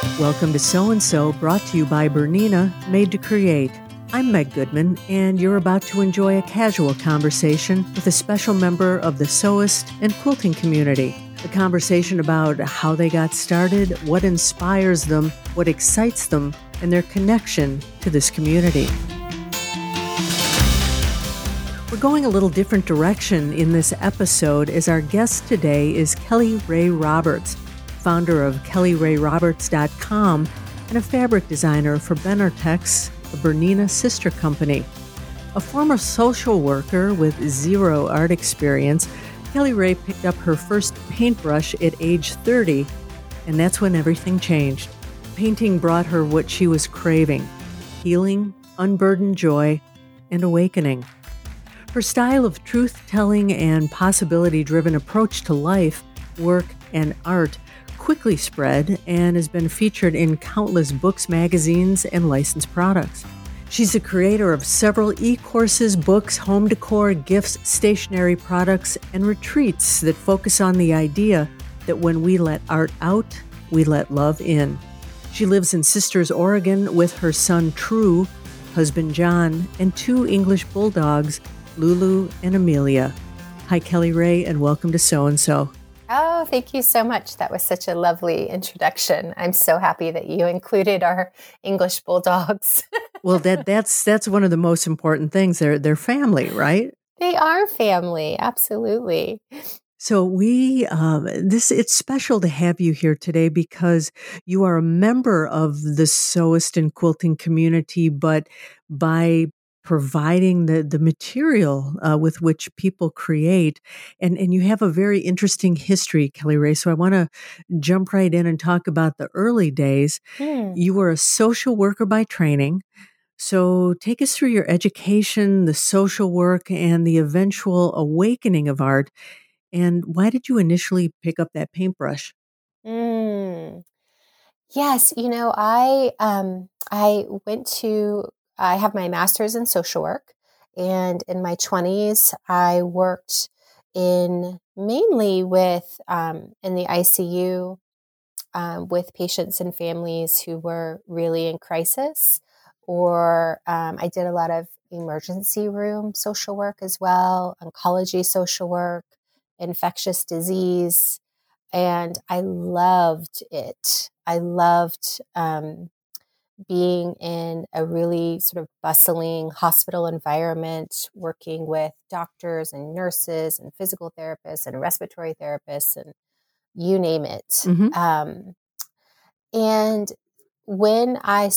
Welcome to Sew and So, brought to you by Bernina, made to create. I'm Meg Goodman, and you're about to enjoy a casual conversation with a special member of the sewist and quilting community. A conversation about how they got started, what inspires them, what excites them, and their connection to this community. We're going a little different direction in this episode as our guest today is Kelly Rae Roberts, founder of KellyRaeRoberts.com and a fabric designer for Benartex, a Bernina sister company. A former social worker with zero art experience, Kelly Rae picked up her first paintbrush at age 30, and that's when everything changed. Painting brought her what she was craving healing, unburdened joy, and awakening. Her style of truth telling and possibility driven approach to life, work, and art quickly spread and has been featured in countless books, magazines, and licensed products. She's the creator of several e courses, books, home decor, gifts, stationery products, and retreats that focus on the idea that when we let art out, we let love in. She lives in Sisters, Oregon with her son True, husband John, and two English bulldogs, Lulu and Amelia. Hi, Kelly Rae, and welcome to Sew and So. Oh, thank you so much. That was such a lovely introduction. I'm so happy that you included our English bulldogs. well, that that's that's one of the most important things. They're they're family, right? They are family, absolutely. So we um, this it's special to have you here today because you are a member of the sewist and quilting community, but by providing the the material uh, with which people create and and you have a very interesting history kelly Rae. so i want to jump right in and talk about the early days hmm. you were a social worker by training so take us through your education the social work and the eventual awakening of art and why did you initially pick up that paintbrush mm. yes you know i um i went to I have my master's in social work. And in my 20s, I worked in mainly with um, in the ICU um, with patients and families who were really in crisis. Or um, I did a lot of emergency room social work as well, oncology social work, infectious disease. And I loved it. I loved um, being in a really sort of bustling hospital environment, working with doctors and nurses and physical therapists and respiratory therapists and you name it. Mm-hmm. Um, and when I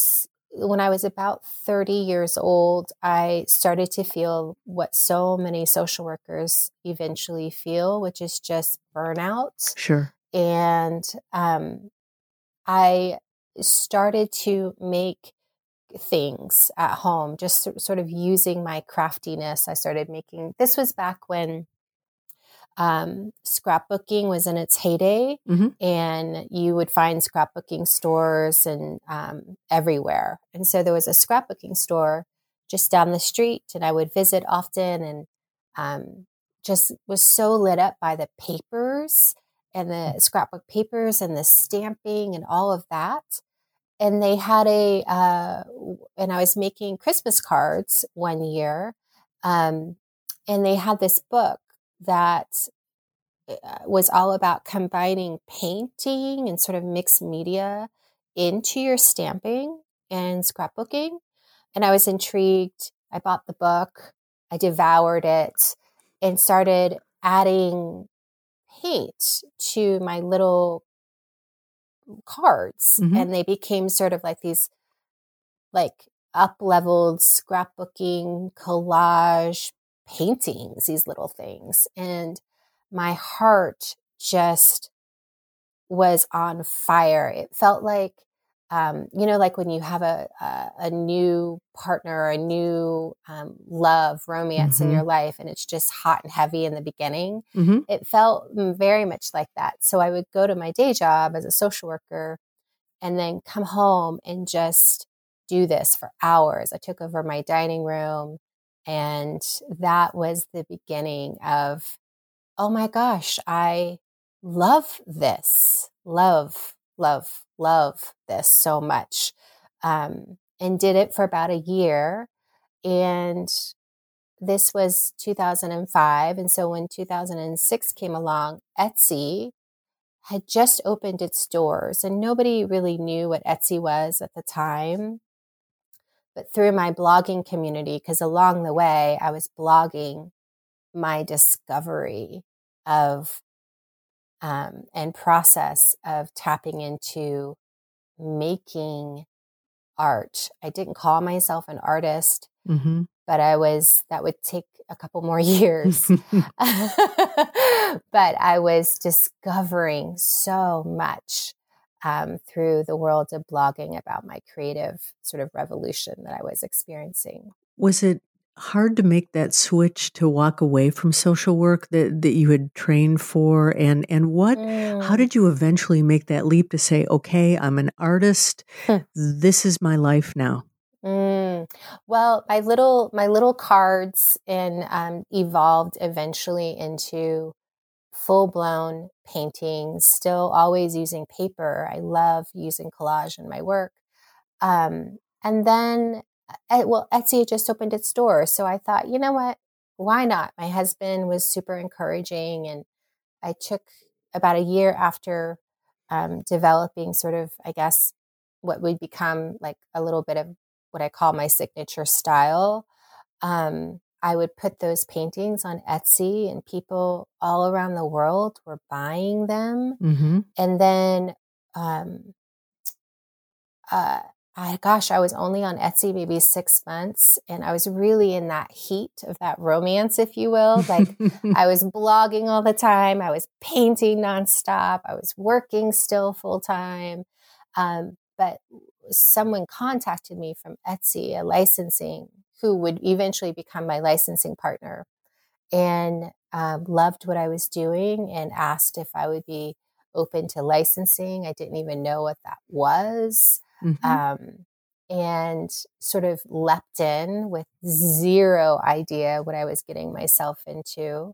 when I was about 30 years old, I started to feel what so many social workers eventually feel, which is just burnout. Sure. And um, I started to make things at home, just sort of using my craftiness. I started making, this was back when um, scrapbooking was in its heyday, mm-hmm. and you would find scrapbooking stores and um, everywhere. And so there was a scrapbooking store just down the street, and I would visit often, and um, just was so lit up by the papers and the mm. scrapbook papers and the stamping and all of that. And they had a, uh, and I was making Christmas cards one year, um, and they had this book that uh, was all about combining painting and sort of mixed media into your stamping and scrapbooking. And I was intrigued. I bought the book, I devoured it, and started adding paint to my little cards mm-hmm. and they became sort of like these like up leveled scrapbooking collage paintings these little things and my heart just was on fire it felt like um, you know, like when you have a, a, a new partner, a new um, love, romance mm-hmm. in your life, and it's just hot and heavy in the beginning. Mm-hmm. It felt very much like that. So I would go to my day job as a social worker and then come home and just do this for hours. I took over my dining room, and that was the beginning of, oh my gosh, I love this. Love love, love this so much. Um, and did it for about a year. And this was 2005. And so when 2006 came along, Etsy had just opened its doors and nobody really knew what Etsy was at the time. But through my blogging community, because along the way I was blogging my discovery of um, and process of tapping into making art. I didn't call myself an artist, mm-hmm. but I was, that would take a couple more years. but I was discovering so much um, through the world of blogging about my creative sort of revolution that I was experiencing. Was it hard to make that switch to walk away from social work that, that you had trained for? And and what mm. how did you eventually make that leap to say okay i'm an artist. This is my life now mm. well my little my little cards and um, evolved eventually into full-blown paintings still always using paper. I love using collage in my work. Um, and then well, Etsy just opened its doors. So I thought, you know what? Why not? My husband was super encouraging. And I took about a year after um, developing sort of, I guess, what would become like a little bit of what I call my signature style. Um, I would put those paintings on Etsy, and people all around the world were buying them. Mm-hmm. And then um, uh, I, gosh, I was only on Etsy maybe six months, and I was really in that heat of that romance, if you will. Like I was blogging all the time, I was painting nonstop, I was working still full time. Um, but someone contacted me from Etsy, a licensing, who would eventually become my licensing partner, and um, loved what I was doing and asked if I would be open to licensing. I didn't even know what that was mm-hmm. um, and sort of leapt in with zero idea what I was getting myself into.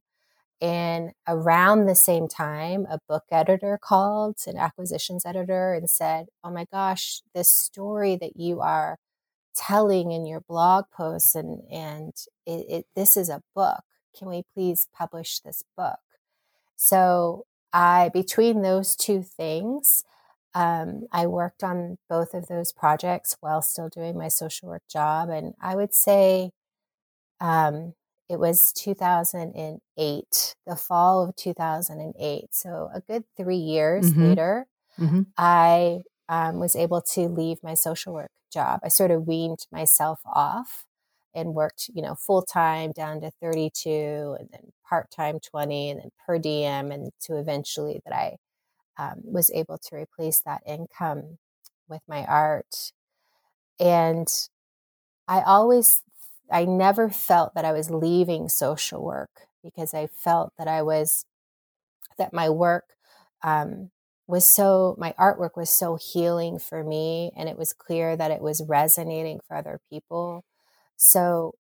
And around the same time, a book editor called, an acquisitions editor, and said, Oh my gosh, this story that you are telling in your blog posts, and, and it, it, this is a book. Can we please publish this book? So I, between those two things, um, I worked on both of those projects while still doing my social work job. And I would say um, it was 2008, the fall of 2008. So a good three years mm-hmm. later, mm-hmm. I um, was able to leave my social work job. I sort of weaned myself off and worked, you know, full time down to 32 and then part time 20 and then per diem and to eventually that I um, was able to replace that income with my art. And I always, I never felt that I was leaving social work because I felt that I was, that my work um, was so, my artwork was so healing for me. And it was clear that it was resonating for other people. So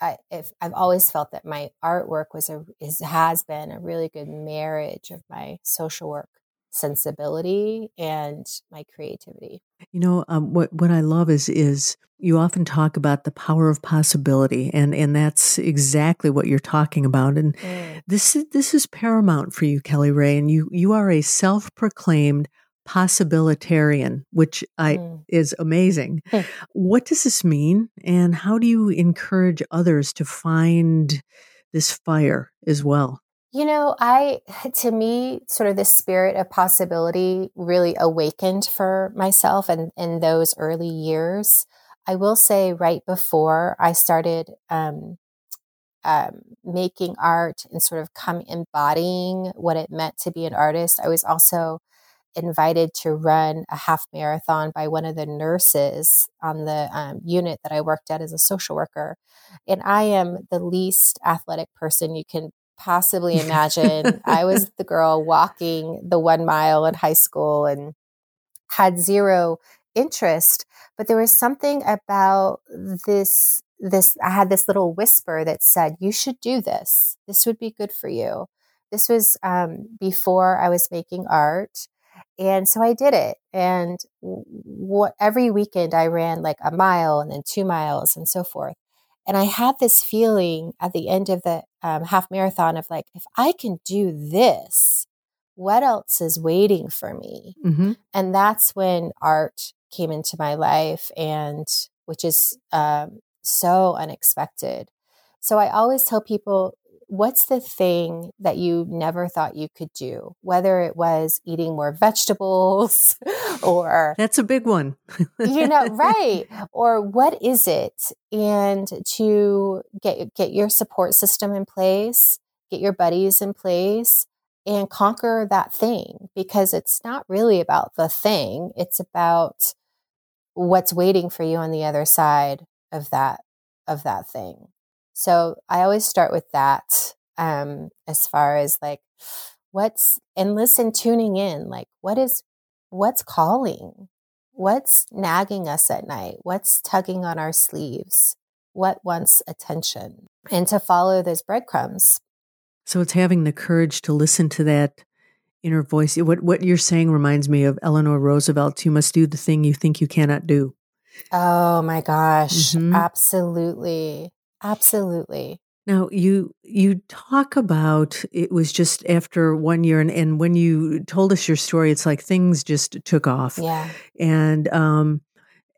I, if I've always felt that my artwork was a is, has been a really good marriage of my social work sensibility and my creativity. You know, um, what what I love is is you often talk about the power of possibility, and and that's exactly what you're talking about. And mm. this is this is paramount for you, Kelly Rae, and you you are a self proclaimed possibilitarian, which I mm. is amazing. What does this mean, and how do you encourage others to find this fire as well? You know, I, to me, sort of the spirit of possibility really awakened for myself and in those early years. I will say, right before I started um, um, making art and sort of come embodying what it meant to be an artist, I was also invited to run a half marathon by one of the nurses on the um, unit that I worked at as a social worker. And I am the least athletic person you can possibly imagine. I was the girl walking the one mile in high school and had zero interest, but there was something about this this I had this little whisper that said you should do this. This would be good for you. This was um, before I was making art, And so I did it. And what every weekend I ran like a mile and then two miles and so forth. And I had this feeling at the end of the um, half marathon of like, if I can do this, what else is waiting for me? Mm-hmm. And that's when art came into my life, and which is um, so unexpected. So I always tell people what's the thing that you never thought you could do? Whether it was eating more vegetables or That's a big one. you know, right. Or what is it? And to get get your support system in place, get your buddies in place and conquer that thing because it's not really about the thing. It's about what's waiting for you on the other side of that of that thing. So I always start with that um, as far as like what's and listen tuning in like what is what's calling? What's nagging us at night? What's tugging on our sleeves? What wants attention? And to follow those breadcrumbs. So it's having the courage to listen to that inner voice. What what you're saying reminds me of eleanor roosevelt you must do the thing you think you cannot do. Oh my gosh. Mm-hmm. absolutely Absolutely. Now you you talk about it was just after one year and, and when you told us your story, it's like things just took off. Yeah. And um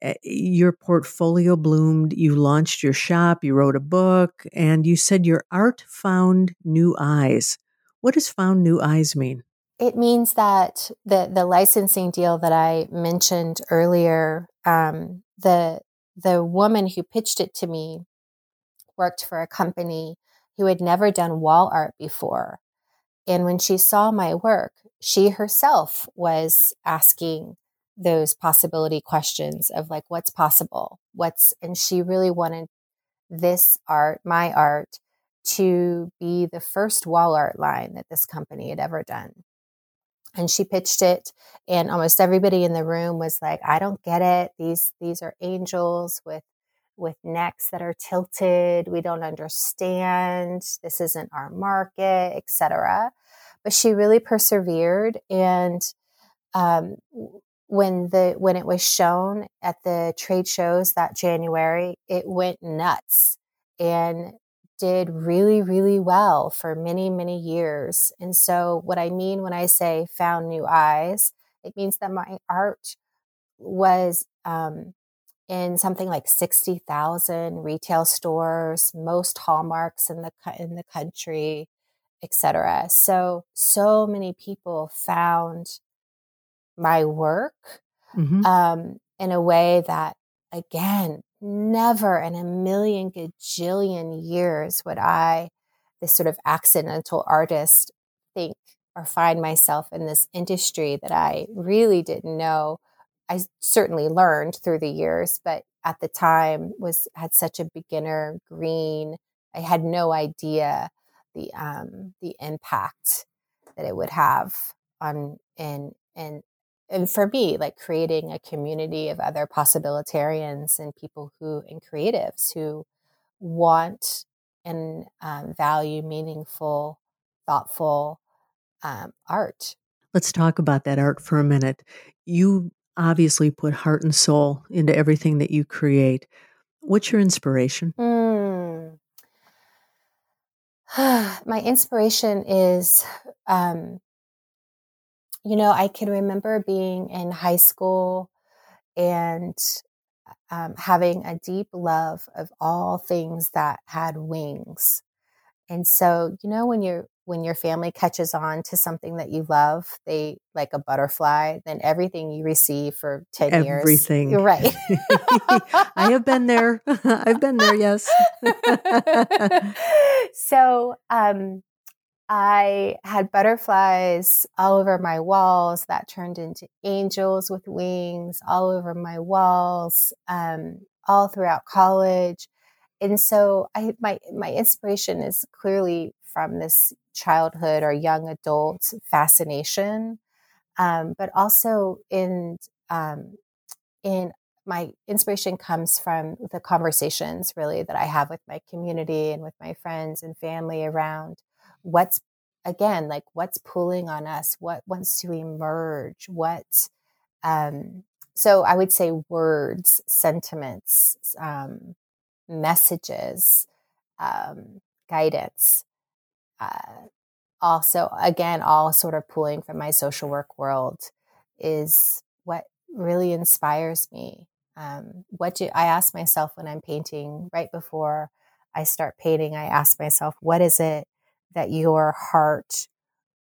eh, your portfolio bloomed, you launched your shop, you wrote a book, and you said your art found new eyes. What does found new eyes mean? It means that the the licensing deal that I mentioned earlier, um, the the woman who pitched it to me worked for a company who had never done wall art before. And when she saw my work, she herself was asking those possibility questions of like, what's possible? What's, and she really wanted this art, my art, to be the first wall art line that this company had ever done. And she pitched it, and almost everybody in the room was like, I don't get it. These, these are angels with with necks that are tilted. We don't understand. This isn't our market, etc. But she really persevered, and um, when the when it was shown at the trade shows that January, it went nuts and did really really well for many many years. And so, what I mean when I say found new eyes, it means that my art was um, in something like 60,000 retail stores, most hallmarks in the in the country, etc. So so many people found my work mm-hmm. um, in a way that again never in a million gajillion years would I, this sort of accidental artist, think or find myself in this industry that I really didn't know I certainly learned through the years, but at the time was had such a beginner green. I had no idea the um, the impact that it would have on and and and for me, like creating a community of other possibilitarians and people who and creatives who want and um, value meaningful, thoughtful um, art. Let's talk about that art for a minute. You obviously put heart and soul into everything that you create. What's your inspiration? Mm. My inspiration is, um, you know, I can remember being in high school and um, having a deep love of all things that had wings. And so, you know, when you're when your family catches on to something that you love, they like a butterfly, then everything you receive for 10 everything. years. Everything. You're right. I have been there. I've been there, yes. so, um, I had butterflies all over my walls that turned into angels with wings all over my walls, um, all throughout college. And so I, my, my inspiration is clearly from this childhood or young adult fascination, um, but also in um, in my inspiration comes from the conversations really that I have with my community and with my friends and family around what's again, like what's pulling on us, what wants to emerge, what, um, so I would say words, sentiments, um, messages, um, guidance. Uh, also, again, all sort of pulling from my social work world is what really inspires me. Um, what do I ask myself when I'm painting right before I start painting? I ask myself, what is it that your heart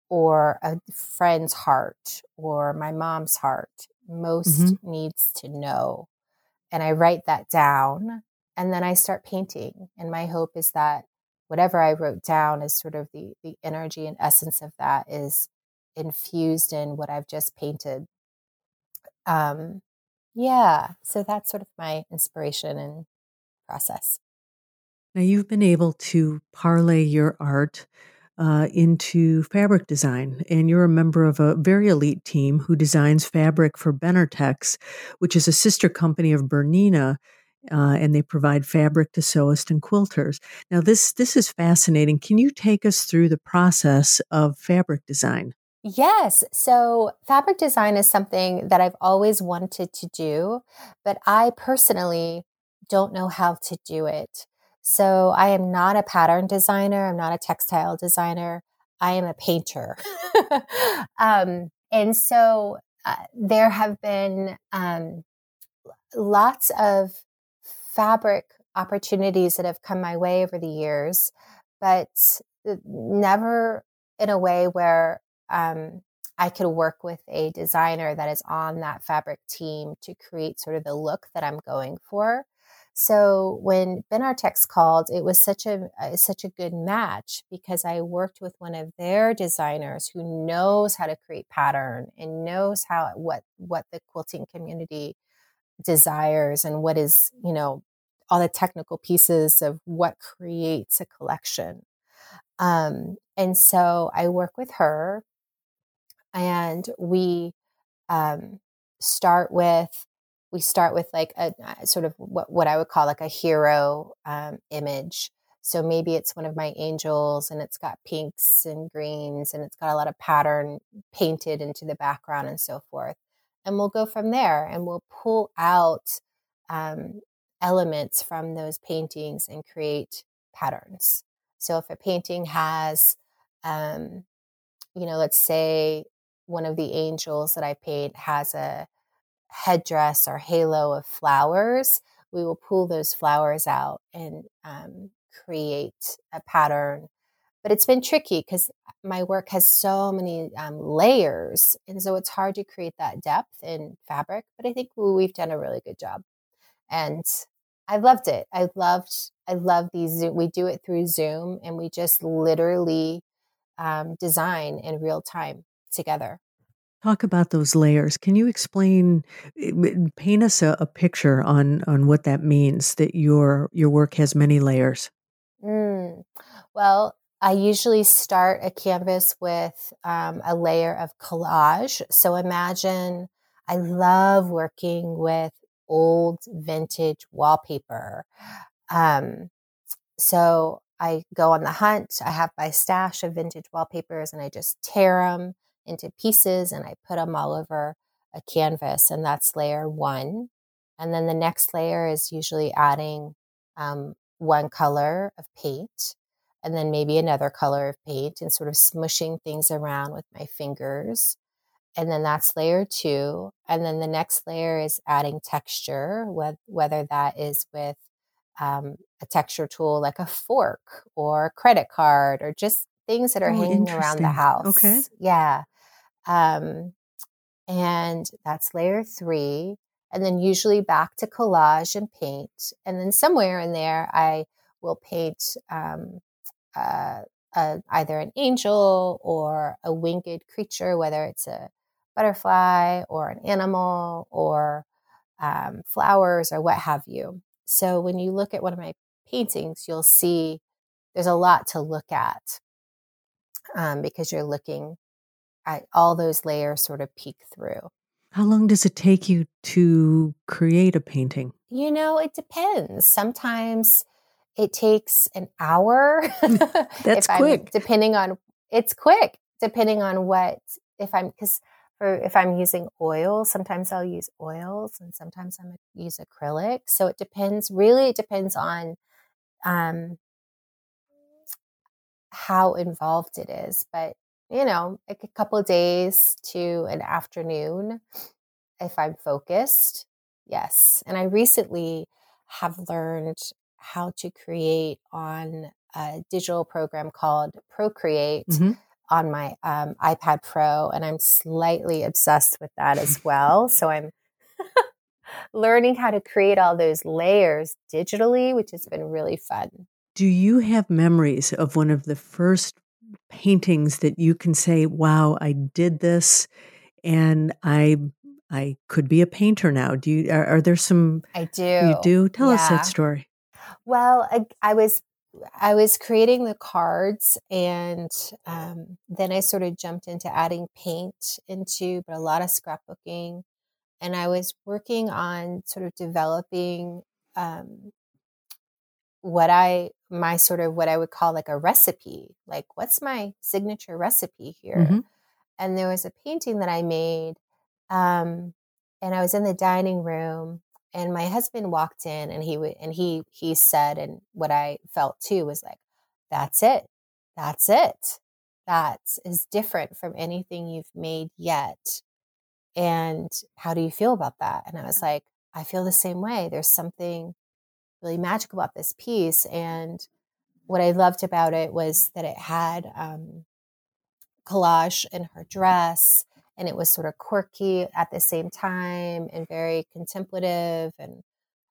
or a friend's heart or my mom's heart most mm-hmm. needs to know? And I write that down and then I start painting. And my hope is that whatever I wrote down is sort of the the energy and essence of that is infused in what I've just painted. Um, yeah, so that's sort of my inspiration and process. Now you've been able to parlay your art uh, into fabric design, and you're a member of a very elite team who designs fabric for Benartex, which is a sister company of Bernina uh, and they provide fabric to sewists and quilters. Now, this this is fascinating. Can you take us through the process of fabric design? Yes. So, fabric design is something that I've always wanted to do, but I personally don't know how to do it. So, I am not a pattern designer. I'm not a textile designer. I am a painter. um, and so, uh, there have been um, lots of fabric opportunities that have come my way over the years, but never in a way where um, I could work with a designer that is on that fabric team to create sort of the look that I'm going for. So when Benartex called, it was such a uh, such a good match because I worked with one of their designers who knows how to create pattern and knows how what what the quilting community desires and what is you know all the technical pieces of what creates a collection. Um, and so I work with her and we um, start with we start with like a, sort of what, what I would call like a hero um, image. So maybe it's one of my angels and it's got pinks and greens and it's got a lot of pattern painted into the background and so forth. And we'll go from there and we'll pull out um, elements from those paintings and create patterns. So if a painting has, um, you know, let's say one of the angels that I paint has a headdress or halo of flowers, we will pull those flowers out and um, create a pattern. But it's been tricky because my work has so many um, layers. And so it's hard to create that depth in fabric. But I think we've done a really good job and I loved it. I loved I love these Zoom. We do it through Zoom, and we just literally um, design in real time together. Talk about those layers. Can you explain, eh, paint us a, a, picture on on what that means? That your your work has many layers. Mm. Well, I usually start a canvas with um, a layer of collage. So imagine I love working with old vintage wallpaper. Um, so I go on the hunt. I have my stash of vintage wallpapers and I just tear them into pieces and I put them all over a canvas. And that's layer one. And then the next layer is usually adding um, one color of paint and then maybe another color of paint and sort of smushing things around with my fingers and then that's layer two. And then the next layer is adding texture, whether that is with um, a texture tool like a fork or a credit card or just things that are oh, hanging around the house. Okay. Yeah. Um, and that's layer three. And then usually back to collage and paint. And then somewhere in there, I will paint um, uh, either an angel or a winged creature, whether it's a butterfly or an animal or um, flowers or what have you. So when you look at one of my paintings, you'll see there's a lot to look at um, because you're looking at all those layers sort of peek through. How long does it take you to create a painting? You know, it depends. Sometimes it takes an hour. That's quick. I'm, depending on it's quick depending on what if I'm because for if I'm using oil, sometimes I'll use oils and sometimes I'm use acrylic. So it depends. Really, it depends on um, how involved it is. But you know, like a couple days to an afternoon, if I'm focused, yes. And I recently have learned how to create on a digital program called Procreate. Mm-hmm on my um, iPad Pro, and I'm slightly obsessed with that as well. So I'm learning how to create all those layers digitally, which has been really fun. Do you have memories of one of the first paintings that you can say, "Wow, I did this," and I I could be a painter now? Do you are, are there some? I do. You do. Tell yeah. us that story. Well, I, I was I was creating the cards and um, then I sort of jumped into adding paint into, but a lot of scrapbooking. And I was working on sort of developing um, what I, my sort of what I would call like a recipe. Like, what's my signature recipe here? Mm-hmm. And there was a painting that I made. Um, and I was in the dining room and my husband walked in and he would and he he said and what i felt too was like that's it. That's it. That is different from anything you've made yet. And how do you feel about that? And i was like i feel the same way. There's something really magical about this piece. And what i loved about it was that it had um, collage in her dress and it was sort of quirky at the same time and very contemplative and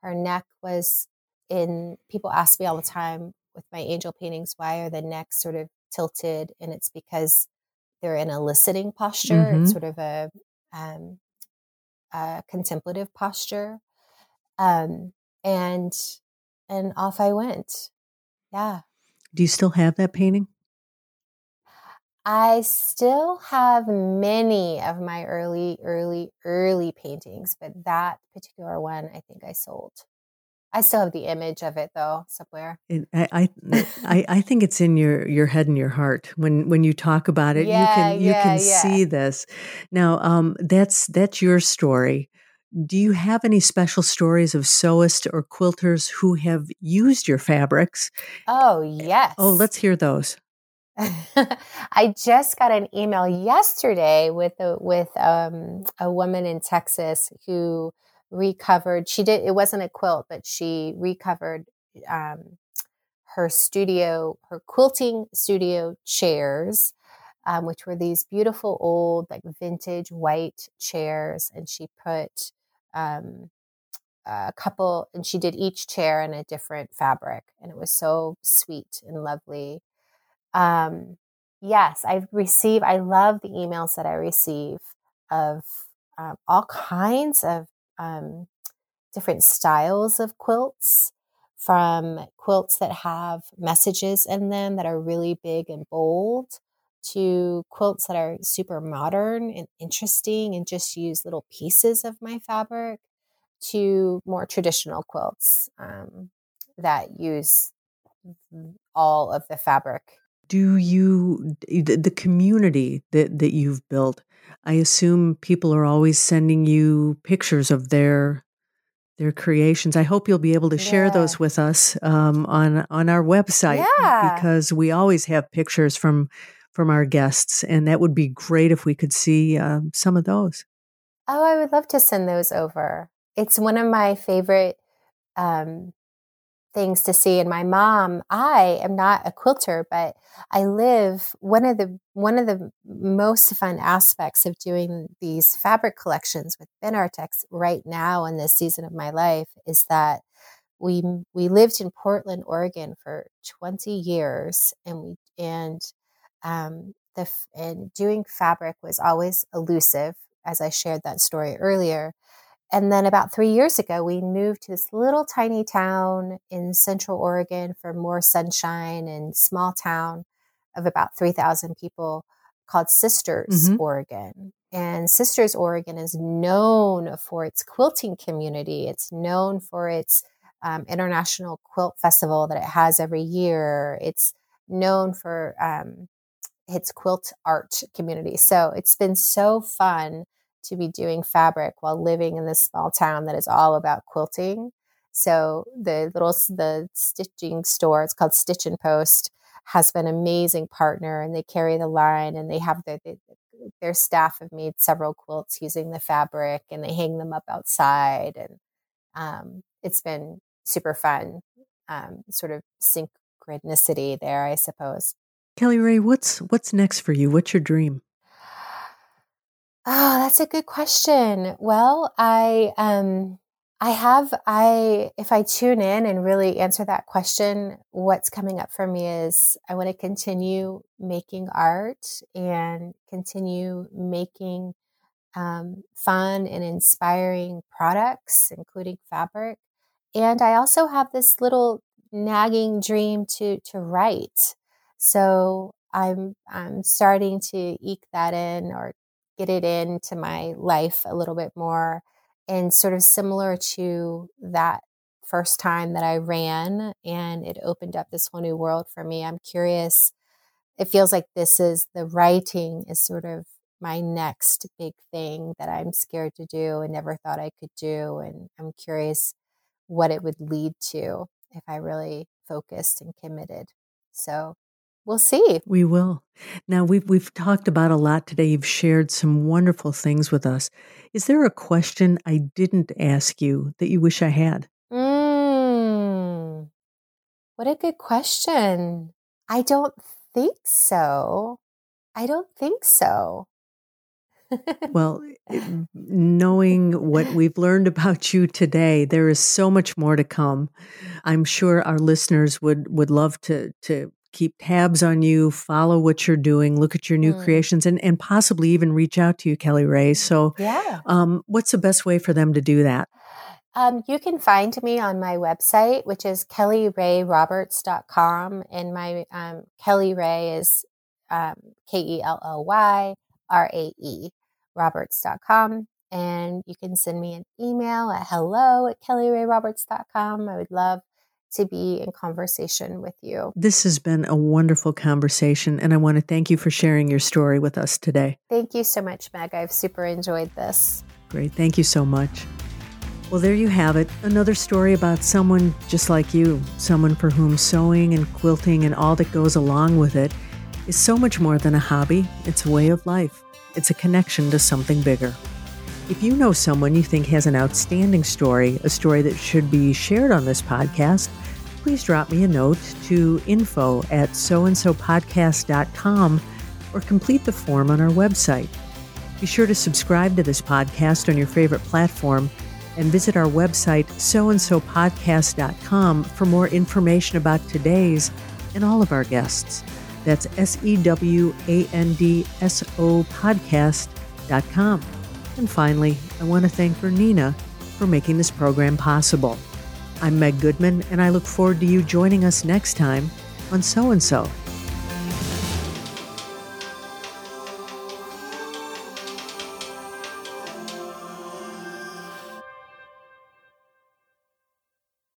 her neck was in people ask me all the time with my angel paintings why are the necks sort of tilted? And it's because they're in a listening posture mm-hmm. it's sort of a, um, a contemplative posture um, and and off i went. Yeah. Do you still have that painting I still have many of my early, early, early paintings, but that particular one I think I sold. I still have the image of it though somewhere. I, I, I, I think it's in your your head and your heart when when you talk about it. Yeah, you can you yeah, can yeah. see this. Now, um, that's that's your story. Do you have any special stories of sewists or quilters who have used your fabrics? Oh yes. Oh, let's hear those. I just got an email yesterday with a, with um, a woman in Texas who recovered. She did. It wasn't a quilt, but she recovered um, her studio, her quilting studio chairs, um, which were these beautiful old, like vintage white chairs, and she put um, a couple, and she did each chair in a different fabric, and it was so sweet and lovely um, yes, I receive, I love the emails that I receive of um, all kinds of um, different styles of quilts from quilts that have messages in them that are really big and bold to quilts that are super modern and interesting and just use little pieces of my fabric to more traditional quilts um, that use all of the fabric do you the community that that you've built i assume people are always sending you pictures of their their creations i hope you'll be able to share yeah. those with us um, on on our website yeah. because we always have pictures from from our guests and that would be great if we could see um, some of those oh i would love to send those over it's one of my favorite um, things to see. And my mom i am not a quilter but i live one of the one of the most fun aspects of doing these fabric collections with Benartex right now in this season of my life is that we we lived in portland oregon for 20 years and we and um the and doing fabric was always elusive as i shared that story earlier and then about three years ago, we moved to this little tiny town in central Oregon for more sunshine and small town of about 3,000 people called Sisters, mm-hmm. Oregon. And Sisters, Oregon is known for its quilting community. It's known for its um, international quilt festival that it has every year. It's known for um, its quilt art community. So it's been so fun to be doing fabric while living in this small town that is all about quilting. So the little the stitching store, it's called Stitch and Post, has been an amazing partner, and they carry the line, and they have the, the their staff have made several quilts using the fabric, and they hang them up outside, and um, it's been super fun. Um, sort of synchronicity there, I suppose. Kelly Rae, what's what's next for you? What's your dream? Oh, that's a good question. Well, I um I have I if I tune in and really answer that question, what's coming up for me is I want to continue making art and continue making um, fun and inspiring products, including fabric. And I also have this little nagging dream to to write. So I'm I'm starting to eke that in or get it into my life a little bit more and sort of similar to that first time that I ran and it opened up this whole new world for me. I'm curious. It feels like this is the writing is sort of my next big thing that I'm scared to do and never thought I could do. And I'm curious what it would lead to if I really focused and committed. So we'll see. We will. Now we've we've talked about a lot today. You've shared some wonderful things with us. Is there a question I didn't ask you that you wish I had? Mm, what a good question. I don't think so. I don't think so. well, knowing what we've learned about you today, there is so much more to come. I'm sure our listeners would would love to to keep tabs on you, follow what you're doing, look at your new mm. creations, and, and possibly even reach out to you, Kelly Rae. So, yeah. Um, what's the best way for them to do that? Um, you can find me on my website, which is kellyraeroberts.com. And my um, Kelly Rae is um, K E L L Y R A E, roberts.com. And you can send me an email at hello at kellyraeroberts.com. I would love to be in conversation with you. This has been a wonderful conversation, and I want to thank you for sharing your story with us today. Thank you so much, Meg. I've super enjoyed this. Great. Thank you so much. Well, there you have it. Another story about someone just like you, someone for whom sewing and quilting and all that goes along with it is so much more than a hobby, it's a way of life. It's a connection to something bigger. If you know someone you think has an outstanding story, a story that should be shared on this podcast, please drop me a note to info at sewandsopodcast.com or complete the form on our website. Be sure to subscribe to this podcast on your favorite platform and visit our website, sewandsopodcast.com, for more information about today's and all of our guests. That's S E W A N D S O podcast.com. And finally, I want to thank Bernina for making this program possible. I'm Meg Goodman, and I look forward to you joining us next time on Sew and So.